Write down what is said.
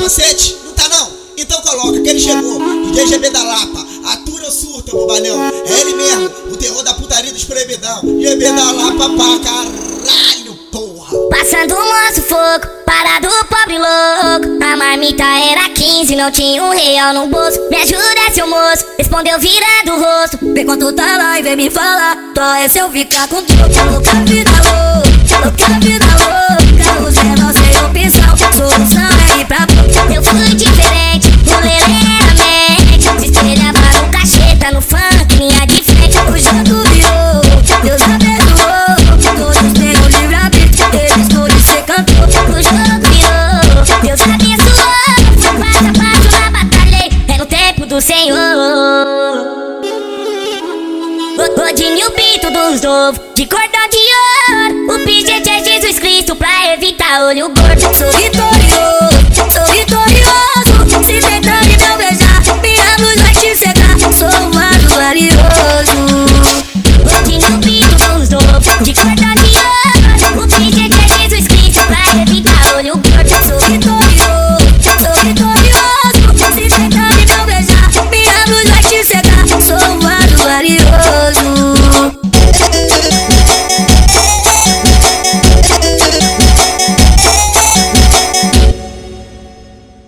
capacete? Não tá não? Então coloca que ele chegou. DJ GB da Lapa. Atura ou surta, bobalhão? É ele mesmo, o terror da putaria dos proibidão. GB da Lapa pra caralho, porra. Passando o nosso fogo, parado pobre louco. A marmita era 15, não tinha um real no bolso. Me ajuda, seu moço, respondeu virando o rosto. Vem quando tá lá e vem me falar. Só é se eu ficar com tu, louca vida louca, do Senhor. Gordinho o pinto dos novos, de cordão de ouro. O pijete é Jesus Cristo pra evitar olho gordo. Vitorioso, sou vitorioso. Se tentar me não beijar, minha luz vai te cegar. Sou um mago valioso. O pinto dos novos, de cordão